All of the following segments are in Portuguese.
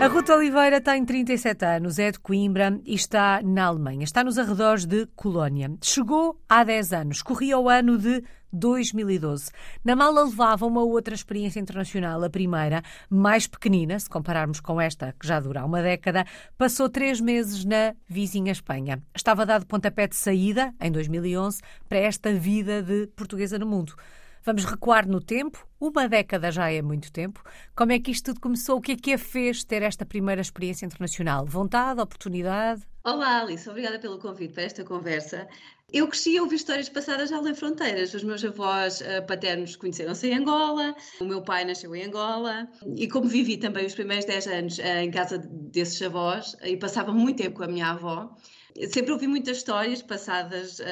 A Ruta Oliveira tem 37 anos, é de Coimbra e está na Alemanha. Está nos arredores de Colónia. Chegou há 10 anos, corria o ano de 2012. Na mala levava uma outra experiência internacional, a primeira, mais pequenina, se compararmos com esta, que já dura uma década, passou três meses na vizinha Espanha. Estava dado pontapé de saída, em 2011, para esta vida de portuguesa no mundo. Vamos recuar no tempo, uma década já é muito tempo. Como é que isto tudo começou? O que é que a fez ter esta primeira experiência internacional? Vontade, oportunidade? Olá, Alice, obrigada pelo convite para esta conversa. Eu cresci a ouvir histórias passadas além fronteiras. Os meus avós uh, paternos conheceram-se em Angola, o meu pai nasceu em Angola, e como vivi também os primeiros 10 anos uh, em casa desses avós, e passava muito tempo com a minha avó, sempre ouvi muitas histórias passadas uh,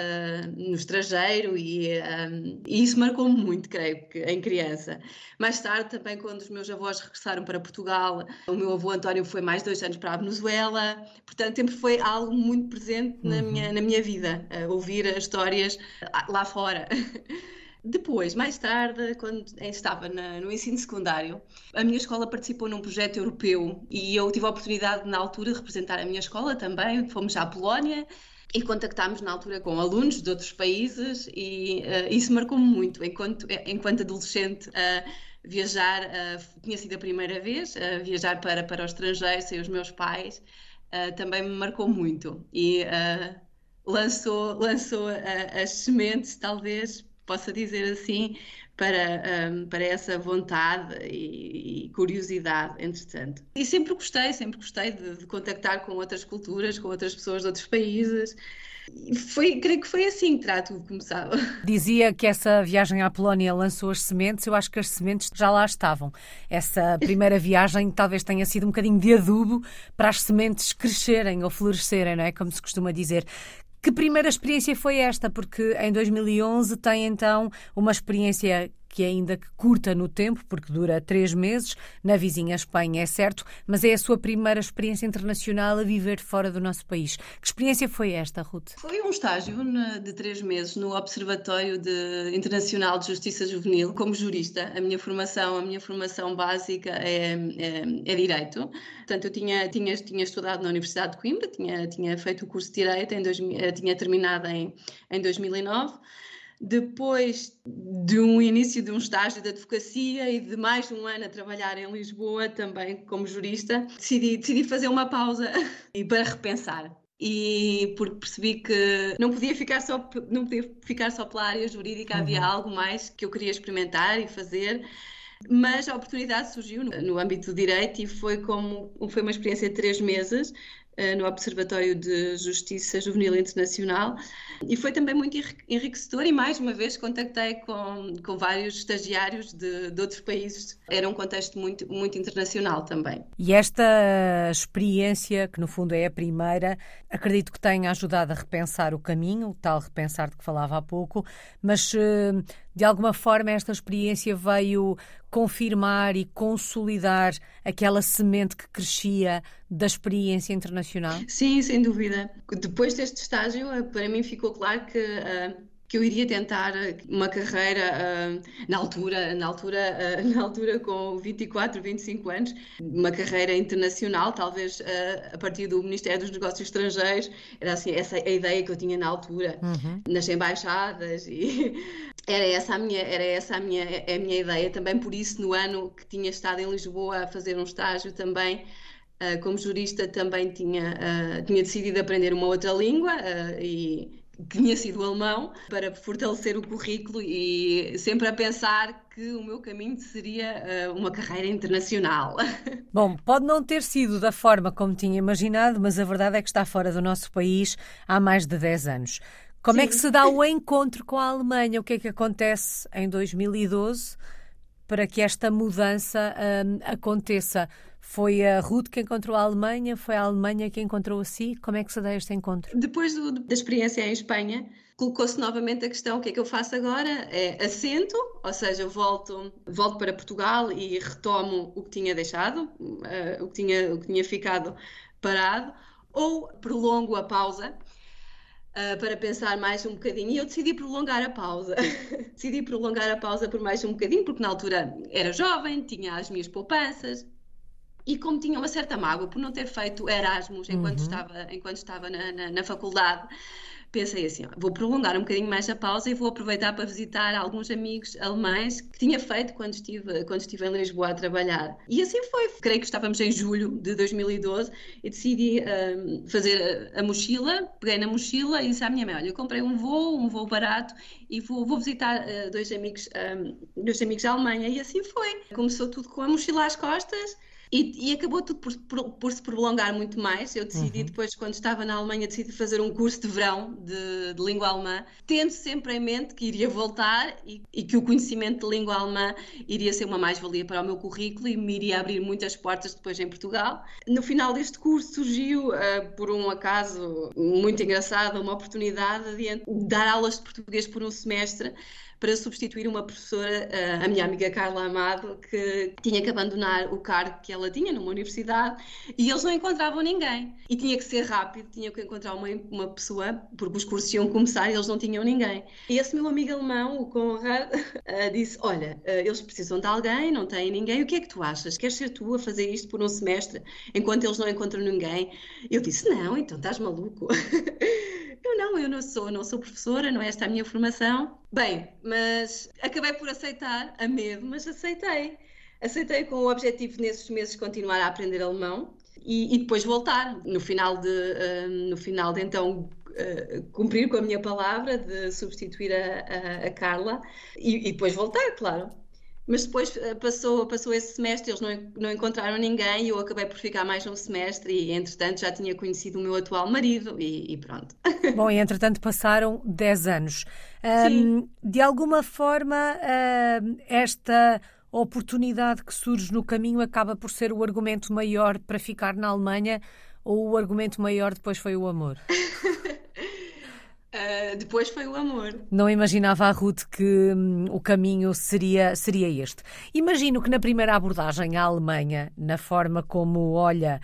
no estrangeiro e, um, e isso marcou-me muito, creio que, em criança. Mais tarde, também, quando os meus avós regressaram para Portugal, o meu avô António foi mais dois anos para a Venezuela, portanto, sempre foi algo muito presente na, uhum. minha, na minha vida, uh, ouvir as histórias lá fora. Depois, mais tarde, quando estava na, no ensino secundário, a minha escola participou num projeto europeu e eu tive a oportunidade, na altura, de representar a minha escola também. Fomos à Polónia e contactámos na altura com alunos de outros países e uh, isso marcou-me muito. Enquanto, enquanto adolescente, uh, viajar uh, tinha sido a primeira vez, viajar para, para o estrangeiro sem os meus pais também me marcou muito e lançou, lançou as sementes, talvez, possa dizer assim, para, um, para essa vontade e, e, curiosidade, entretanto. E sempre gostei, sempre gostei de, de, contactar com outras culturas, com outras pessoas de outros países. Foi, creio que foi assim que terá tudo começado. Dizia que essa viagem à Polónia lançou as sementes, eu acho que as sementes já lá estavam. Essa primeira viagem talvez tenha sido um bocadinho de adubo para as sementes crescerem ou florescerem, não é? Como se costuma dizer. Que primeira experiência foi esta? Porque em 2011 tem então uma experiência que ainda que curta no tempo, porque dura três meses, na vizinha Espanha, é certo, mas é a sua primeira experiência internacional a viver fora do nosso país. Que experiência foi esta, Ruth? Foi um estágio de três meses no Observatório de Internacional de Justiça Juvenil, como jurista. A minha formação, a minha formação básica é, é, é Direito. Portanto, eu tinha, tinha, tinha estudado na Universidade de Coimbra, tinha, tinha feito o curso de Direito, em dois, eh, tinha terminado em, em 2009 depois de um início de um estágio de advocacia e de mais de um ano a trabalhar em Lisboa, também como jurista, decidi, decidi fazer uma pausa e para repensar. E porque percebi que não podia ficar só, não podia ficar só pela área jurídica, uhum. havia algo mais que eu queria experimentar e fazer. Mas a oportunidade surgiu no, no âmbito do direito e foi como foi uma experiência de três meses no Observatório de Justiça Juvenil Internacional e foi também muito enriquecedor e mais uma vez contactei com, com vários estagiários de, de outros países. Era um contexto muito, muito internacional também. E esta experiência, que no fundo é a primeira, acredito que tenha ajudado a repensar o caminho, o tal repensar de que falava há pouco, mas eh, de alguma forma esta experiência veio confirmar e consolidar aquela semente que crescia da experiência internacional? Sim, sem dúvida. Depois deste estágio, eh, para mim ficou claro que uh, que eu iria tentar uma carreira uh, na altura, na altura, uh, na altura com 24, 25 anos, uma carreira internacional, talvez uh, a partir do Ministério dos Negócios Estrangeiros, era assim essa a ideia que eu tinha na altura, uhum. nas embaixadas e era essa a minha, era essa a minha, a minha ideia também por isso no ano que tinha estado em Lisboa a fazer um estágio também Uh, como jurista também tinha, uh, tinha decidido aprender uma outra língua uh, e que tinha sido alemão para fortalecer o currículo e sempre a pensar que o meu caminho seria uma carreira internacional. Bom, pode não ter sido da forma como tinha imaginado, mas a verdade é que está fora do nosso país há mais de 10 anos. Como Sim. é que se dá o encontro com a Alemanha? O que é que acontece em 2012 para que esta mudança hum, aconteça? Foi a Ruth que encontrou a Alemanha? Foi a Alemanha que encontrou a si? Como é que se dá este encontro? Depois do, da experiência em Espanha, colocou-se novamente a questão: o que é que eu faço agora? É assento, ou seja, volto, volto para Portugal e retomo o que tinha deixado, uh, o, que tinha, o que tinha ficado parado, ou prolongo a pausa. Uh, para pensar mais um bocadinho e eu decidi prolongar a pausa. decidi prolongar a pausa por mais um bocadinho, porque na altura era jovem, tinha as minhas poupanças, e como tinha uma certa mágoa por não ter feito Erasmus enquanto uhum. estava, enquanto estava na, na, na faculdade, pensei assim, vou prolongar um bocadinho mais a pausa e vou aproveitar para visitar alguns amigos alemães que tinha feito quando estive, quando estive em Lisboa a trabalhar. E assim foi. Creio que estávamos em julho de 2012 e decidi um, fazer a, a, mochila, peguei na mochila e disse à minha mãe, olha, eu comprei um voo, um voo barato e vou, vou visitar uh, dois amigos um, dois amigos da Alemanha. E assim foi. Começou tudo com a mochila às costas e, e, acabou tudo por, por, por, se prolongar muito mais. Eu decidi, uhum. depois, quando estava na Alemanha, decidi fazer um curso de verão de, de língua alemã, tendo sempre em mente que iria voltar e, e, que o conhecimento de língua alemã iria ser uma mais-valia para o meu currículo e me iria abrir muitas portas depois em Portugal. No final deste curso surgiu, uh, por um acaso muito engraçado, uma oportunidade de dar aulas de português por um semestre para substituir uma professora, eh, a minha amiga Carla Amado, que tinha que abandonar o cargo que ela tinha numa universidade e eles não encontravam ninguém. E tinha que ser rápido, tinha que encontrar uma, uma pessoa, porque os cursos iam começar e eles não tinham ninguém. E esse meu amigo alemão, o Conrad, eh, disse: Olha, eh, eles precisam de alguém, não têm ninguém, o que é que tu achas? Queres ser tu a fazer isto por um semestre enquanto eles não encontram ninguém? Eu disse: Não, então estás maluco. Eu não, eu não sou, não sou professora, não é esta a minha formação. Bem, mas acabei por aceitar, a medo, mas aceitei. Aceitei com o objetivo nesses meses continuar a aprender alemão e, e depois voltar. No final de, uh, no final de então uh, cumprir com a minha palavra de substituir a, a, a Carla e, e depois voltar, claro. Mas depois eh, passou, passou esse semestre, eles não, não encontraram ninguém e eu acabei por ficar mais um semestre e, entretanto, já tinha conhecido o meu atual marido e, e pronto. Bom, e entretanto passaram 10 anos. Um, de alguma forma, uh, esta oportunidade que surge no caminho acaba por ser o argumento maior para ficar na Alemanha ou o argumento maior depois foi o amor? Uh, depois foi o amor. Não imaginava a Ruth que hum, o caminho seria, seria este. Imagino que na primeira abordagem à Alemanha, na forma como olha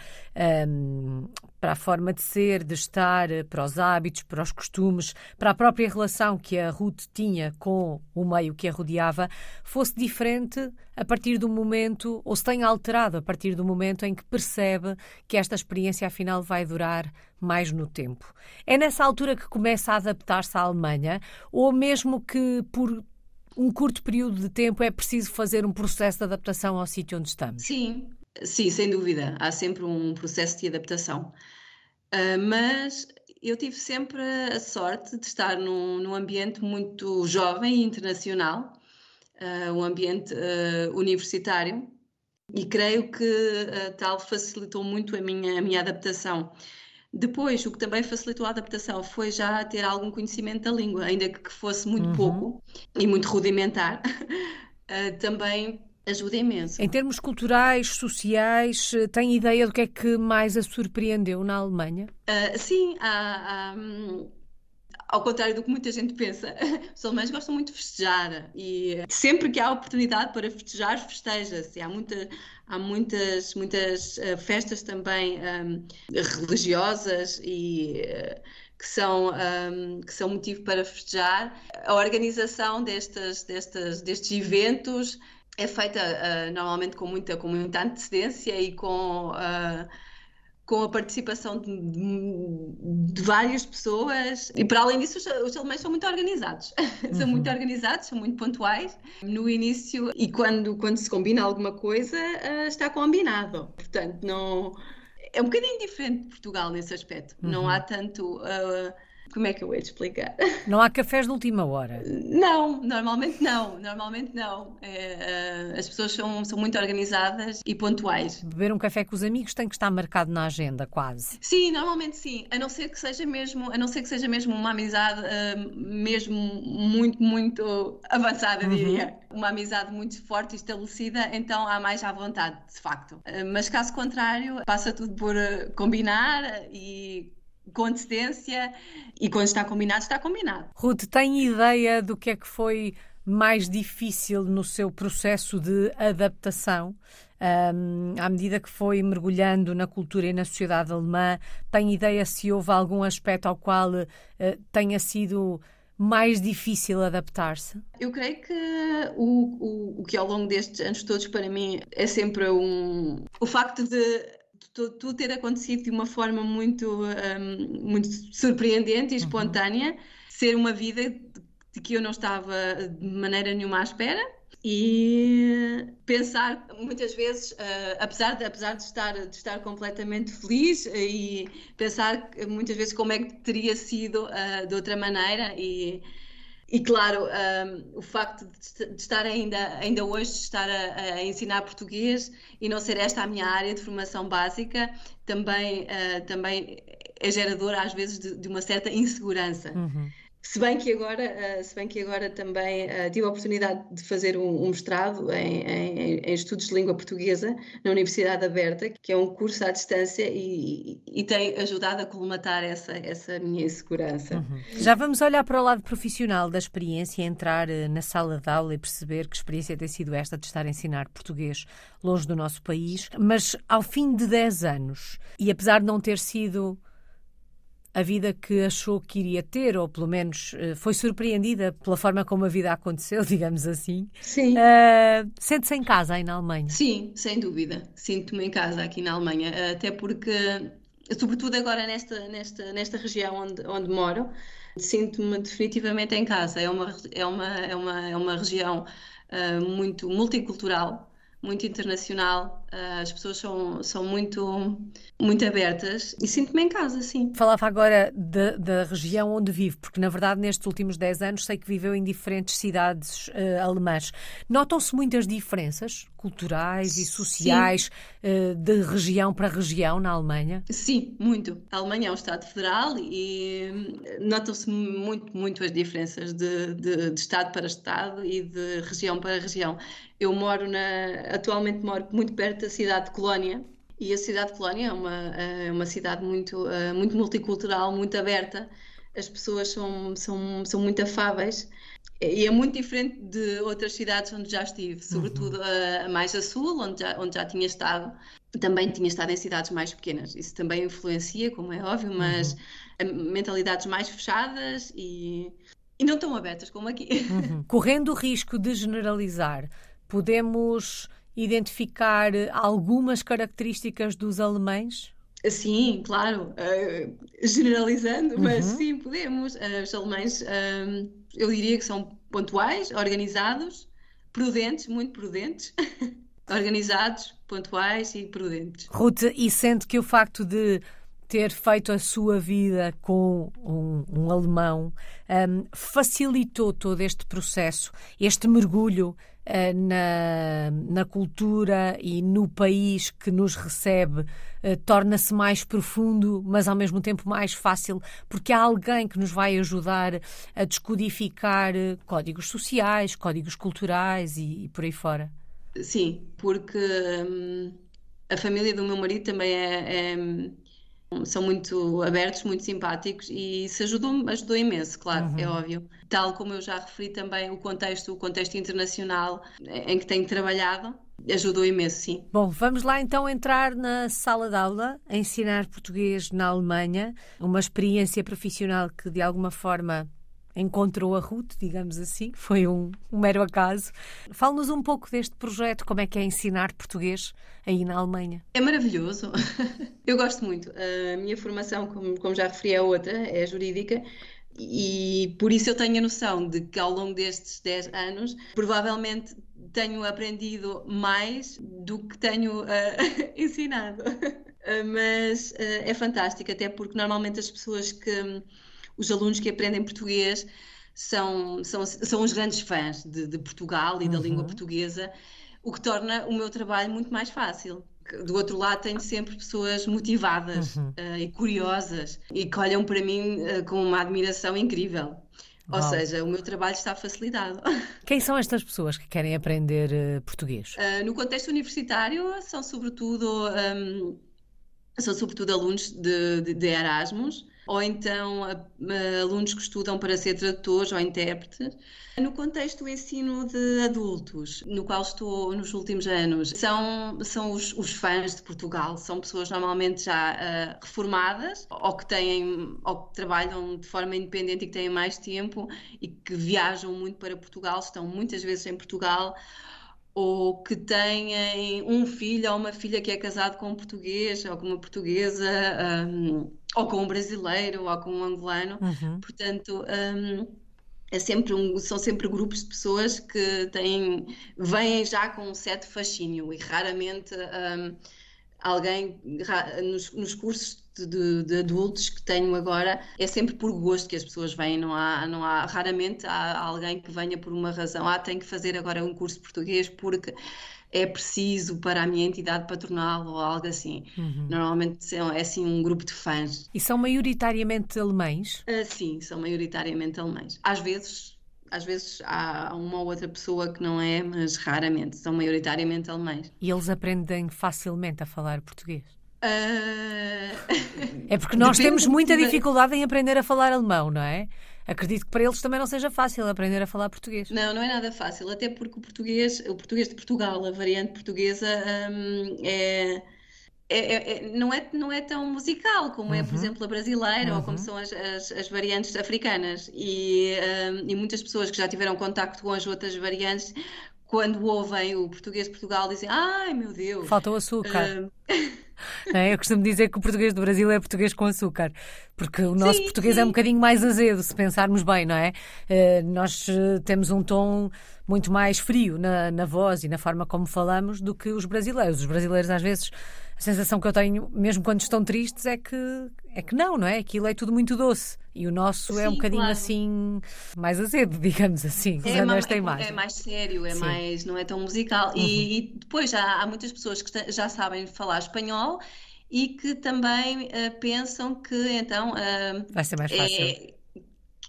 hum, para a forma de ser, de estar, para os hábitos, para os costumes, para a própria relação que a Ruth tinha com o meio que a rodeava, fosse diferente a partir do momento, ou se tenha alterado a partir do momento em que percebe que esta experiência afinal vai durar mais no tempo. É nessa altura que começa a adaptar-se à Alemanha, ou mesmo que por um curto período de tempo é preciso fazer um processo de adaptação ao sítio onde estamos? Sim, sim, sem dúvida. Há sempre um processo de adaptação. Uh, mas eu tive sempre a sorte de estar num, num ambiente muito jovem e internacional, uh, um ambiente uh, universitário, e creio que tal facilitou muito a minha, a minha adaptação. Depois, o que também facilitou a adaptação foi já ter algum conhecimento da língua, ainda que fosse muito uhum. pouco e muito rudimentar, também ajuda imenso. Em termos culturais, sociais, eh, tem ideia do que é que mais a surpreendeu na Alemanha? Uh, sim, há, há, hum, ao contrário do que muita gente pensa, os alemães gostam muito de festejar e sempre que há oportunidade para festejar, festeja-se. Há, muita, há muitas, muitas uh, festas também um, religiosas e. Uh, que são, um, que são motivo para festejar. A organização destas, destas, destes eventos é feita uh, normalmente com muita, com muita antecedência e com, uh, com a participação de, de, várias pessoas. E para além disso, os, os alemães são muito organizados. Uhum. são muito organizados, são muito pontuais no início e quando, quando se combina alguma coisa, uh, está combinado. Portanto, não. É um bocadinho diferente de Portugal nesse aspecto. Uhum. Não há tanto como é que eu hei de explicar? Não há cafés de última hora? Não, normalmente não, normalmente não. É, uh, as pessoas são, são muito organizadas e pontuais. Beber um café com os amigos tem que estar marcado na agenda, quase. Sim, normalmente sim, a não ser que seja mesmo, a não ser que seja mesmo uma amizade uh, mesmo muito, muito avançada, uhum. diria. Uma amizade muito forte e estabelecida, então há mais à vontade, de facto. Uh, mas caso contrário, passa tudo por combinar e com antecedência e quando está combinado, está combinado. Ruth, tem ideia do que é que foi mais difícil no seu processo de adaptação? Um, à medida que foi mergulhando na cultura e na sociedade alemã, tem ideia se houve algum aspecto ao qual uh, tenha sido mais difícil adaptar-se? Eu creio que o, o, o que ao longo destes anos todos para mim é sempre um o facto de tudo ter acontecido de uma forma muito, um, muito surpreendente e uhum. espontânea, uhum. ser uma vida de que eu não estava de maneira nenhuma à espera e pensar muitas vezes, uh, apesar, de, apesar de, estar, de estar completamente feliz e pensar muitas vezes como é que teria sido uh, de outra maneira e, e claro, um, o facto de, estar ainda, ainda hoje de estar a, a, ensinar português e não ser esta a minha área de formação básica também, uh, também é gerador às vezes de, de uma certa insegurança. Uhum. Se bem que agora, uh, se bem que agora também uh, tive a oportunidade de fazer um, mestrado em, em, em, estudos de língua portuguesa na Universidade Aberta, que é um curso à distância e, e tem ajudado a colmatar essa, essa minha insegurança. Uhum. Já vamos olhar para o lado profissional da experiência, entrar uh, na sala de aula e perceber que experiência tem sido esta de estar a ensinar português longe do nosso país, mas ao fim de 10 anos, e apesar de não ter sido a vida que achou que iria ter, ou pelo menos uh, foi surpreendida pela forma como a vida aconteceu, digamos assim. Sim. Uh, Sente-se em casa aí na Alemanha? Sim, sem dúvida. Sinto-me em casa aqui na Alemanha, até porque, sobretudo agora nesta, nesta, nesta região onde, onde moro, sinto-me definitivamente em casa. É uma, é uma, é uma, é uma região uh, muito multicultural muito internacional, uh, as pessoas são, são muito, muito abertas e sinto-me em casa, sim. Falava agora da, da região onde vive, porque na verdade nestes últimos 10 anos sei que viveu em diferentes cidades uh, alemãs. Notam-se muitas diferenças culturais e sociais uh, de região para região na Alemanha? Sim, muito. A Alemanha é um Estado federal e hum, notam-se muito, muito as diferenças de, de, de Estado para Estado e de região para região. Eu moro na, atualmente moro muito perto da cidade de Colónia e a cidade de Colónia é uma, é uma cidade muito, eh, muito multicultural, muito aberta. As pessoas são, são, são muito afáveis e é muito diferente de outras cidades onde já estive, sobretudo uhum. a, mais a sul, onde já, onde já tinha estado. Também tinha estado em cidades mais pequenas. Isso também influencia, como é óbvio, mas uhum. mentalidades mais fechadas e, e não tão abertas como aqui. Uhum. Correndo o risco de generalizar, podemos identificar algumas características dos alemães? Sim, claro, uh, generalizando, mas uhum. sim, podemos. Uh, os alemães, uh, eu diria que são pontuais, organizados, prudentes, muito prudentes. organizados, pontuais e prudentes. Ruth, e sente que o facto de ter feito a sua vida com um, um alemão um, facilitou todo este processo, este mergulho na, na cultura e no país que nos recebe, uh, torna-se mais profundo, mas ao mesmo tempo mais fácil, porque há alguém que nos vai ajudar a descodificar uh, códigos sociais, códigos culturais e, e por aí fora. Sim, porque hum, a família do meu marido também é, é são muito abertos, muito simpáticos e isso ajudou, ajudou imenso, claro, uhum. é óbvio. Tal como eu já referi também o contexto, o contexto internacional em que tenho trabalhado, ajudou imenso, sim. Bom, vamos lá então entrar na sala de aula, a ensinar português na Alemanha, uma experiência profissional que de alguma forma encontrou a Ruth, digamos assim, foi um, um mero acaso. Fale-nos um pouco deste projeto, como é que é ensinar português aí na Alemanha. É maravilhoso, eu gosto muito. A minha formação, como, como já referi, é outra, é jurídica. E por isso eu tenho a noção de que ao longo destes 10 anos, provavelmente tenho aprendido mais do que tenho uh, ensinado. Mas uh, é fantástico, até porque normalmente as pessoas que os alunos que aprendem português são, são, são os grandes fãs de, de Portugal e uhum. da língua portuguesa, o que torna o meu trabalho muito mais fácil. Do outro lado, tenho sempre pessoas motivadas uhum. uh, e curiosas e que olham para mim uh, com uma admiração incrível. Ou Uau. seja, o meu trabalho está facilitado. Quem são estas pessoas que querem aprender uh, português? no contexto universitário, são sobretudo, um, são sobretudo alunos de, de, de Erasmus ou então alunos que estudam para ser tradutores ou intérpretes. No contexto do ensino de adultos, no qual estou nos últimos anos, são, são os, os fãs de Portugal, são pessoas normalmente já uh, reformadas ou que têm ou que trabalham de forma independente e que têm mais tempo e que viajam muito para Portugal, estão muitas vezes em Portugal ou que têm um filho ou uma filha que é casado com um português ou com uma portuguesa um, ou com um brasileiro ou com um angolano. Uhum. Portanto, um, é sempre um, são sempre grupos de pessoas que têm, vêm já com um certo fascínio e raramente um, alguém nos, nos cursos de, de, adultos que tenho agora é sempre por gosto que as pessoas vêm, não há, não há raramente há alguém que venha por uma razão, ah, tenho que fazer agora um curso de português porque é preciso para a minha entidade patronal ou algo assim. Uhum. Normalmente são, é assim um grupo de fãs. E são maioritariamente alemães? Uh, sim, são maioritariamente alemães. Às vezes às vezes há uma ou outra pessoa que não é, mas raramente, são maioritariamente alemães. E eles aprendem facilmente a falar português? Uh... É porque nós temos muita dificuldade em aprender a falar alemão, não é? Acredito que para eles também não seja fácil aprender a falar português. Não, não é nada fácil, até porque o português, o português de Portugal, a variante portuguesa, um, é, é, é, não, é, não é tão musical como uhum. é, por uhum. exemplo, a brasileira uhum. ou como uhum. são as, as, as variantes africanas. E, um, e muitas pessoas que já tiveram contacto com as outras variantes quando ouvem o português de Portugal, dizem: Ai meu Deus! Faltou açúcar. Uh... É? Eu costumo dizer que o português do Brasil é português com açúcar, porque o nosso sim, português sim. é um bocadinho mais azedo, se pensarmos bem, não é? Uh, nós uh, temos um tom muito mais frio na, na voz e na forma como falamos do que os brasileiros. Os brasileiros, às vezes, sensação que eu tenho, mesmo quando estão tristes, é que, é que não, não é? Aquilo é tudo muito doce. E o nosso Sim, é um bocadinho claro. assim, mais azedo, digamos assim, é, usando esta é, imagem. É mais sério, é Sim. mais, não é tão musical. Uhum. E, e, depois já há muitas pessoas que já sabem falar espanhol e que também uh, pensam que então uh, vai ser mais fácil. É,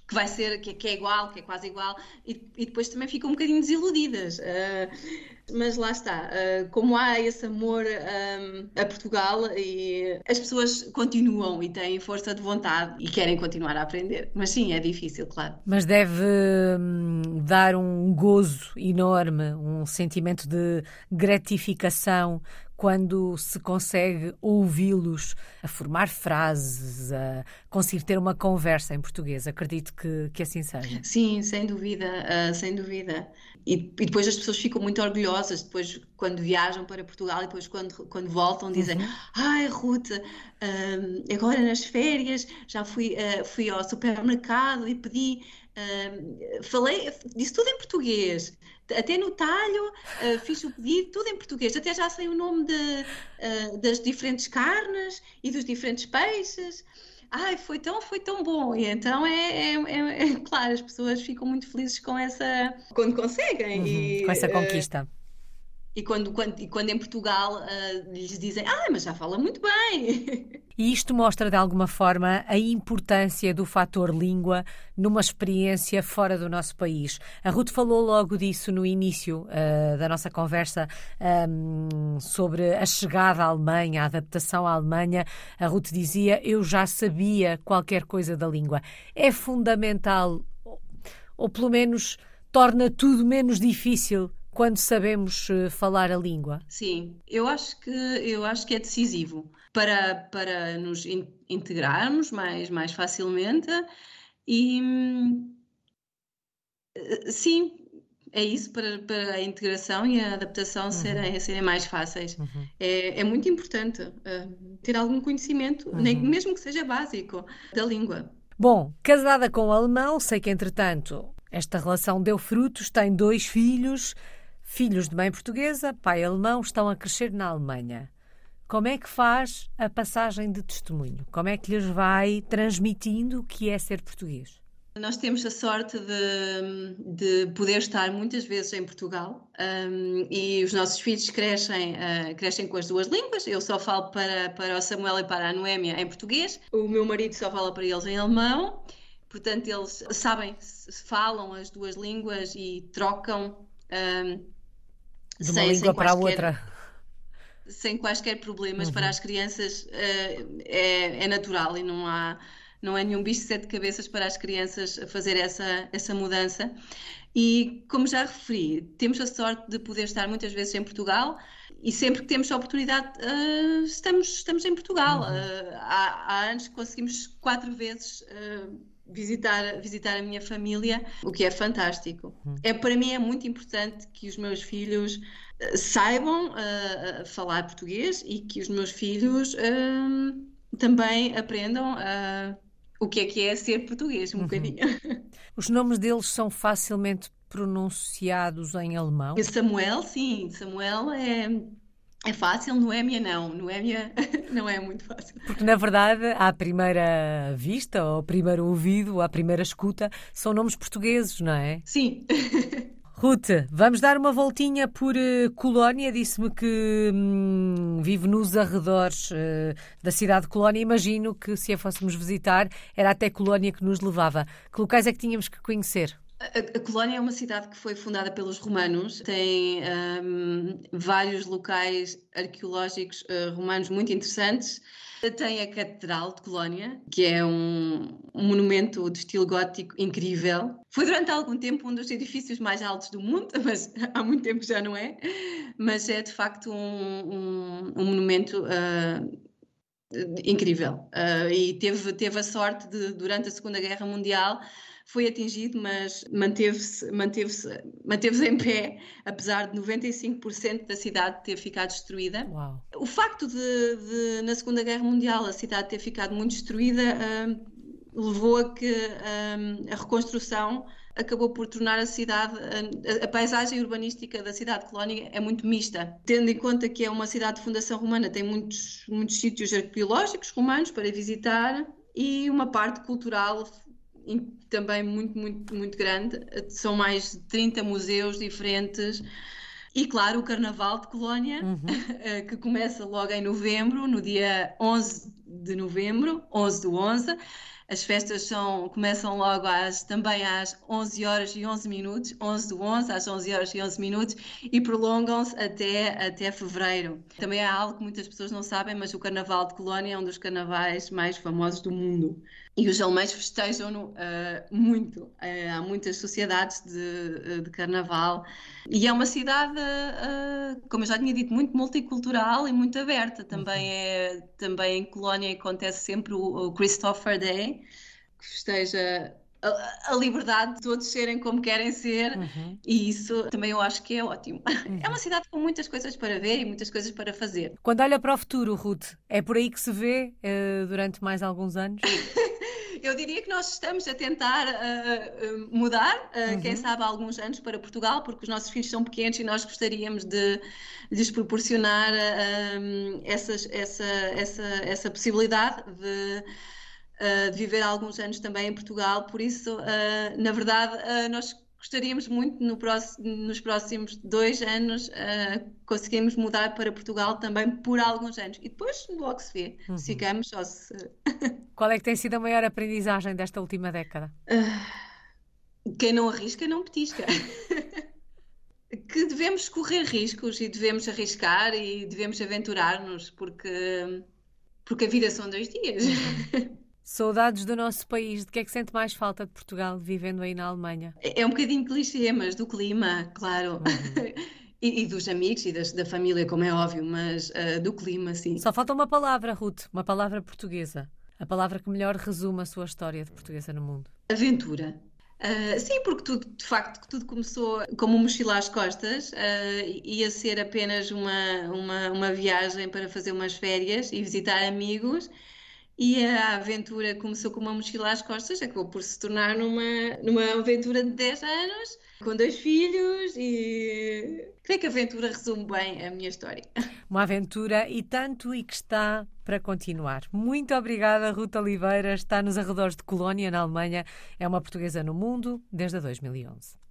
que vai ser, que, que, é igual, que é quase igual, e, e depois também ficam um bocadinho desiludidas. Uh, mas lá está, uh, como há esse amor um, a Portugal e as pessoas continuam e têm força de vontade e querem continuar a aprender. Mas sim, é difícil, claro. Mas deve hum, dar um gozo enorme, um sentimento de gratificação quando se consegue ouvi-los a formar frases, a conseguir ter uma conversa em português. Acredito que, que assim seja. Sim, sem dúvida, uh, sem dúvida. E, e, depois as pessoas ficam muito orgulhosas depois quando viajam para Portugal e depois quando, quando voltam dizem uhum. ai Ruth, um, agora nas férias já fui, uh, fui ao supermercado e pedi falei, disse tudo em português até no talho uh, fiz o pedido, tudo em português, até já sei o nome de, uh, das diferentes carnes e dos diferentes peixes ai, foi tão, foi tão bom. E então é, é, é, é claro, as pessoas ficam muito felizes com essa. quando conseguem. Uhum, e, com essa eh, conquista. E quando, quando, e quando em Portugal uh, lhes dizem, ah, mas já fala muito bem. E isto mostra de alguma forma a importância do fator língua numa experiência fora do nosso país. A Ruth falou logo disso no início uh, da nossa conversa um, sobre a chegada à Alemanha, a adaptação à Alemanha. A Ruth dizia: Eu já sabia qualquer coisa da língua. É fundamental, ou pelo menos torna tudo menos difícil quando sabemos eh, falar a língua? Sim, eu acho que, eu acho que é decisivo para, para nos integrarmos mais, mais facilmente e eh, sim, é isso para, para a integração e a adaptação uhum. serem, serem mais fáceis. Uhum. É, é muito importante uh, ter algum conhecimento, uhum. nem, mesmo que seja básico, da língua. Bom, casada com o alemão, sei que entretanto esta relação deu frutos, tem dois filhos. Filhos de mãe portuguesa, pai alemão, estão a crescer na Alemanha. Como é que faz a passagem de testemunho? Como é que lhes vai transmitindo o que é ser português? Nós temos a sorte de, de poder estar muitas vezes em Portugal um, e os nossos filhos crescem, uh, crescem com as duas línguas. Eu só falo para, para o Samuel e para a Noémia em português, o meu marido só fala para eles em alemão, portanto, eles sabem, falam as duas línguas e trocam. Um, de uma sem, língua sem para a outra. Sem quaisquer problemas uhum. para as crianças uh, é, é, natural e não há, não é nenhum bicho de sete cabeças para as crianças fazer essa, essa mudança. E, como já referi, temos a sorte de poder estar muitas vezes em Portugal e sempre que temos a oportunidade, uh, estamos, estamos em Portugal. Uhum. Uh, há, há, anos que conseguimos quatro vezes. Uh, visitar, visitar a minha família, o que é fantástico. Uhum. É, para mim é muito importante que os meus filhos uh, saibam uh, falar português e que os meus filhos uh, também aprendam o que é que é ser português, um uhum. bocadinho. Os nomes deles são facilmente pronunciados em alemão? Samuel, sim, Samuel é é fácil, Noémia não. Noémia não é muito fácil. Porque, na verdade, à primeira vista, ou ao primeiro ouvido, ou à primeira escuta, são nomes portugueses, não é? Sim. Ruth, vamos dar uma voltinha por uh, Colónia. Disse-me que hum, vive nos arredores uh, da cidade de Colónia. Imagino que se a fôssemos visitar, era até Colónia que nos levava. Que locais é que tínhamos que conhecer? A, a, Colónia é uma cidade que foi fundada pelos romanos, tem um, vários locais arqueológicos uh, romanos muito interessantes. Tem a Catedral de Colónia, que é um, um, monumento de estilo gótico incrível. Foi durante algum tempo um dos edifícios mais altos do mundo, mas há muito tempo já não é. Mas é de facto um, um monumento uh, incrível. Uh, e teve, teve a sorte de, durante a Segunda Guerra Mundial, foi atingido, mas manteve-se manteve manteve em pé, apesar de 95% da cidade ter ficado destruída. Uau. O facto de, de, na Segunda Guerra Mundial, a cidade ter ficado muito destruída uh, levou a que uh, a reconstrução acabou por tornar a cidade, a, a, paisagem urbanística da cidade de Colónia é muito mista. Tendo em conta que é uma cidade de fundação romana, tem muitos, muitos sítios arqueológicos romanos para visitar e uma parte cultural também muito, muito, muito grande. São mais de 30 museus diferentes. E claro, o Carnaval de Colónia, uhum. que começa logo em novembro, no dia 11 de novembro, 11 do 11. As festas são, começam logo às, também às 11 horas e 11 minutos, 11 do 11 às 11 horas e 11 minutos e prolongam-se até, até fevereiro. Também há algo que muitas pessoas não sabem, mas o Carnaval de Colónia é um dos carnavais mais famosos do mundo. E os alemães festejam-no uh, muito. Uh, há muitas sociedades de, de, carnaval. E é uma cidade, uh, como eu já tinha dito, muito multicultural e muito aberta. Também, uhum. é, também em Colónia acontece sempre o, o Christopher Day, que festeja a, a, liberdade de todos serem como querem ser, uhum. e isso também eu acho que é ótimo. Uhum. É uma cidade com muitas coisas para ver e muitas coisas para fazer. Quando olha para o futuro, Ruth, é por aí que se vê uh, durante mais alguns anos? eu diria que nós estamos a tentar uh, mudar, uh, uhum. quem sabe há alguns anos para Portugal, porque os nossos filhos são pequenos e nós gostaríamos de lhes proporcionar uh, essas, essa, essa, essa possibilidade de, de, viver alguns anos também em Portugal. Por isso, na verdade, nós gostaríamos muito no próximo, nos próximos dois anos uh, conseguirmos mudar para Portugal também por alguns anos e depois logo se vê uhum. se ficamos ou se qual é que tem sido a maior aprendizagem desta última década uh, quem não arrisca não petisca que devemos correr riscos e devemos arriscar e devemos aventurar-nos porque porque a vida são dois dias uhum. Saudades do nosso país. De que é que sente mais falta de Portugal, vivendo aí na Alemanha? É, é um bocadinho clichê, mas do clima, claro. Uhum. e, e, dos amigos e das, da família, como é óbvio, mas uh, do clima, sim. Só falta uma palavra, Ruth, uma palavra portuguesa. A palavra que melhor resume a sua história de portuguesa no mundo. Aventura. Uh, sim, porque tudo, de facto, tudo começou como uma mochila às costas, uh, ia ser apenas uma, uma, uma viagem para fazer umas férias e visitar amigos e a aventura começou com uma mochila às costas, acabou por se tornar numa, numa aventura de 10 anos, com dois filhos, e creio que a aventura resume bem a minha história. Uma aventura e tanto e que está para continuar. Muito obrigada, Ruta Oliveira. Está nos arredores de Colónia, na Alemanha. É uma portuguesa no mundo desde 2011.